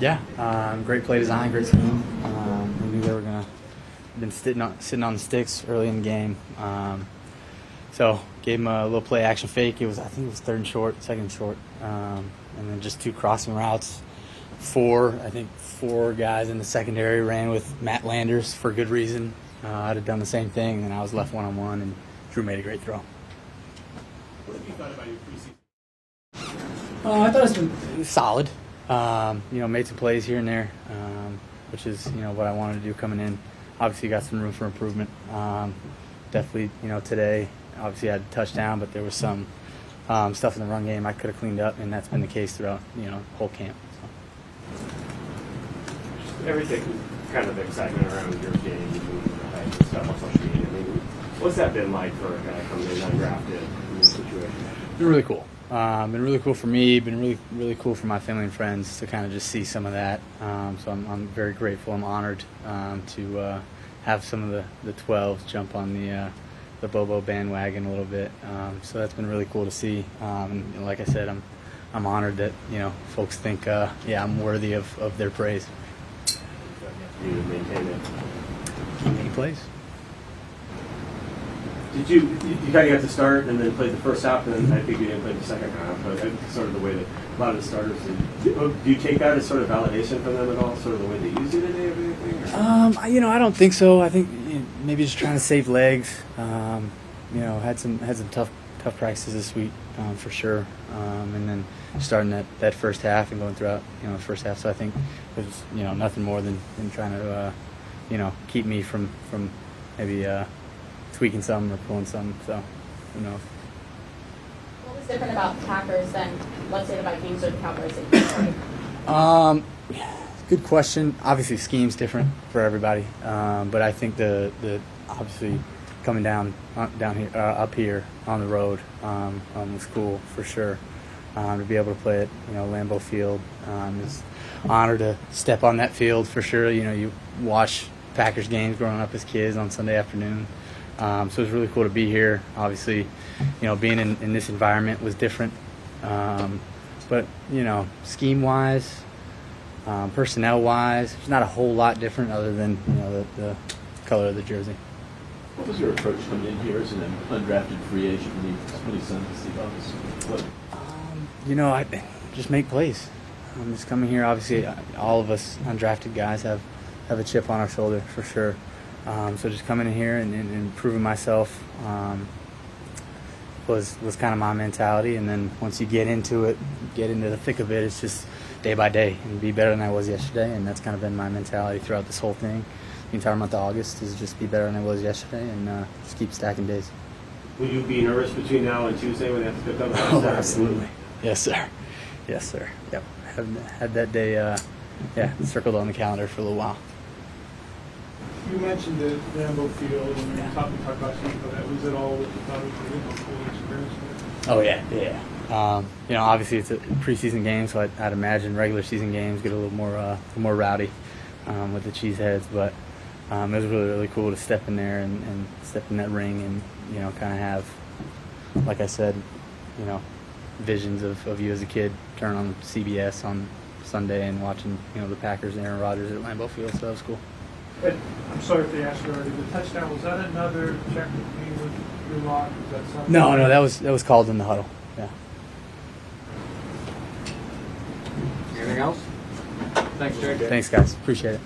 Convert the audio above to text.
Yeah, um, great play design, great scheme. Um, we knew they were gonna been sitting on sitting on the sticks early in the game. Um, so gave him a little play action fake. It was I think it was third and short, second and short, um, and then just two crossing routes. Four I think four guys in the secondary ran with Matt Landers for good reason. Uh, I'd have done the same thing, and I was left one on one, and Drew made a great throw. What have you thought about your preseason? Uh, I thought it's been solid. Um, you know, made some plays here and there, um, which is you know what I wanted to do coming in. Obviously, got some room for improvement. Um, definitely, you know, today obviously I had a touchdown, but there was some um, stuff in the run game I could have cleaned up, and that's been the case throughout you know whole camp. So. Everything, kind of excitement around your game and stuff on social media. I mean, what's that been like for a guy coming in undrafted in this situation? Been really cool. Um, been really cool for me. Been really really cool for my family and friends to kind of just see some of that. Um, so I'm, I'm very grateful. I'm honored um, to uh, have some of the the 12s jump on the uh, the Bobo bandwagon a little bit. Um, so that's been really cool to see. Um, and like I said, I'm I'm honored that you know folks think uh, yeah I'm worthy of, of their praise. You maintain it. Keep making plays. Did you you kind of got to start and then played the first half and then I think you didn't play the second half, but that's sort of the way that a lot of the starters did. Do you take that as sort of validation from them at all, sort of the way they use you today or anything? Um, you know, I don't think so. I think you know, maybe just trying to save legs. Um, you know, had some had some tough tough practices this week um, for sure, um, and then starting that, that first half and going throughout you know the first half. So I think it was you know nothing more than, than trying to uh, you know keep me from from maybe uh, tweaking some or pulling some. So who knows. What was different about Packers than, let's say, the Vikings or the Cowboys? that you played? Um, good question. Obviously, scheme's different for everybody, um, but I think the the obviously coming down uh, down here uh, up here on the road um, um, was cool for sure. Um, to be able to play at you know Lambeau Field um, is honor to step on that field for sure. You know, you watch Packers games growing up as kids on Sunday afternoon. Um, so it was really cool to be here. Obviously, you know, being in, in this environment was different. Um, but you know, scheme wise, um, personnel wise, it's not a whole lot different other than you know the, the color of the jersey. What was your approach coming in here as an undrafted free agent when you, when you signed with Steve Office? What, Um, you know, I just make plays. I'm just coming here. Obviously, all of us undrafted guys have have a chip on our shoulder for sure. Um, so just coming in here and, and, and proving myself um, was was kind of my mentality. And then once you get into it, get into the thick of it, it's just day by day and be better than I was yesterday. And that's kind of been my mentality throughout this whole thing. The entire month of August is just be better than I was yesterday and uh, just keep stacking days. Will you be nervous between now and Tuesday when they have to pick up? Oh, absolutely. Yes, sir. Yes, sir. Yep. Had, had that day, uh, yeah, circled on the calendar for a little while. You mentioned the Lambeau Field, and we talked, about but that was it all what you thought it was a cool experience? Oh yeah, yeah. Um, you know, obviously it's a preseason game, so I'd, I'd imagine regular season games get a little more, uh, more rowdy um, with the cheeseheads. But um, it was really, really cool to step in there and, and step in that ring, and you know, kind of have, like I said, you know, visions of, of you as a kid turn on CBS on Sunday and watching, you know, the Packers and Aaron Rodgers at Lambeau Field. So that was cool. But, I'm sorry if they asked you already, the touchdown, was that another check between with your lock, was that something? No, no, that was that was called in the huddle. Yeah. Anything else? Thanks, Jake. Thanks, guys. Appreciate it.